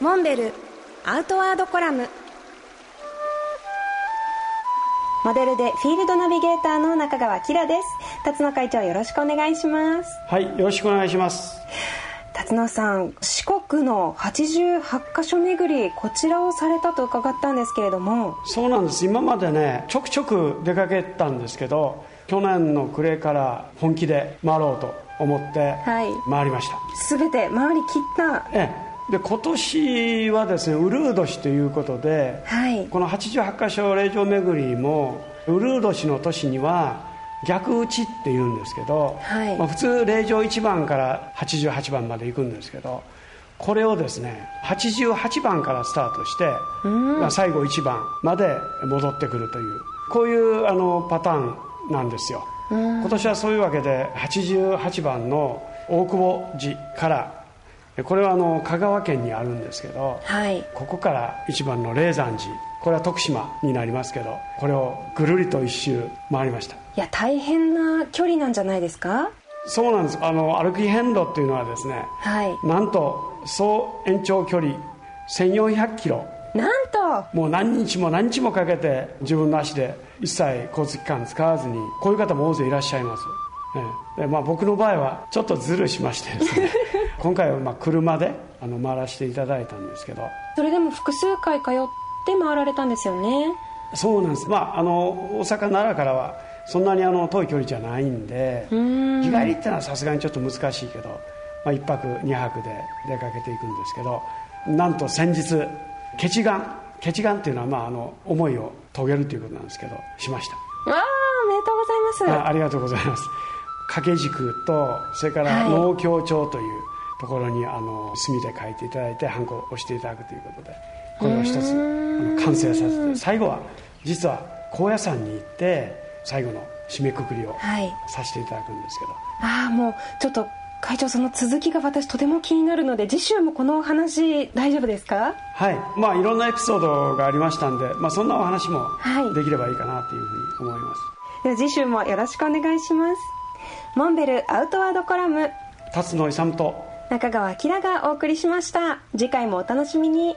モンベルアウトワードコラム。モデルでフィールドナビゲーターの中川きらです。辰野会長よろしくお願いします。はいよろしくお願いします。辰野さん四国の88カ所巡りこちらをされたと伺ったんですけれども。そうなんです。今までねちょくちょく出かけたんですけど去年の暮れから本気で回ろうと思って回りました、はい、全て回りきったええで今年はですねウルー年ということで、はい、この88カ所霊場巡りもウルー年の年には逆打ちっていうんですけど、はい、まあ、普通霊場1番から88番まで行くんですけどこれをですね88番からスタートして、まあ、最後1番まで戻ってくるというこういうあのパターンなんですよ。今年はそういうわけで88番の大久保寺からこれはあの香川県にあるんですけど、はい、ここから一番の霊山寺これは徳島になりますけどこれをぐるりと一周回りました。いや大変な距離なんじゃないですか？そうなんです。あの歩き遍路っていうのはですね、はい、なんと総延長距離1400キロ。なんと！もう何日も何日もかけて自分の足で一切交通機関使わずにこういう方も大勢いらっしゃいますでまあ、僕の場合はちょっとズルしましてですね。今回はまあ車であの回らせていただいたんですけど。それでも複数回通って回られたんですよね。そうなんです、まあ、あの大阪奈良からはそんなにあの遠い距離じゃないんで日帰りっていうのはさすがにちょっと難しいけど、まあ、1泊2泊で出かけていくんですけどなんと先日ケチガンケチガンっていうのは、まあ、あの思いを遂げるということなんですけどしました。ああおめでとうございます。あありがとうございます掛け軸とそれから農協帳というところにあの墨で書いていただいてハンコを押していただくということでこれを一つあの完成させて最後は実は高野山に行って最後の締めくくりをさせていただくんですけど、はい、ああもうちょっと会長その続きが私とても気になるので次週もこのお話大丈夫ですか？はい。まあいろんなエピソードがありましたんで、まあ、そんなお話もできればいいかなというふうに思います、はい、では次週もよろしくお願いしますモンベルアウトワードコラム。辰野勇と中川明がお送りしました。次回もお楽しみに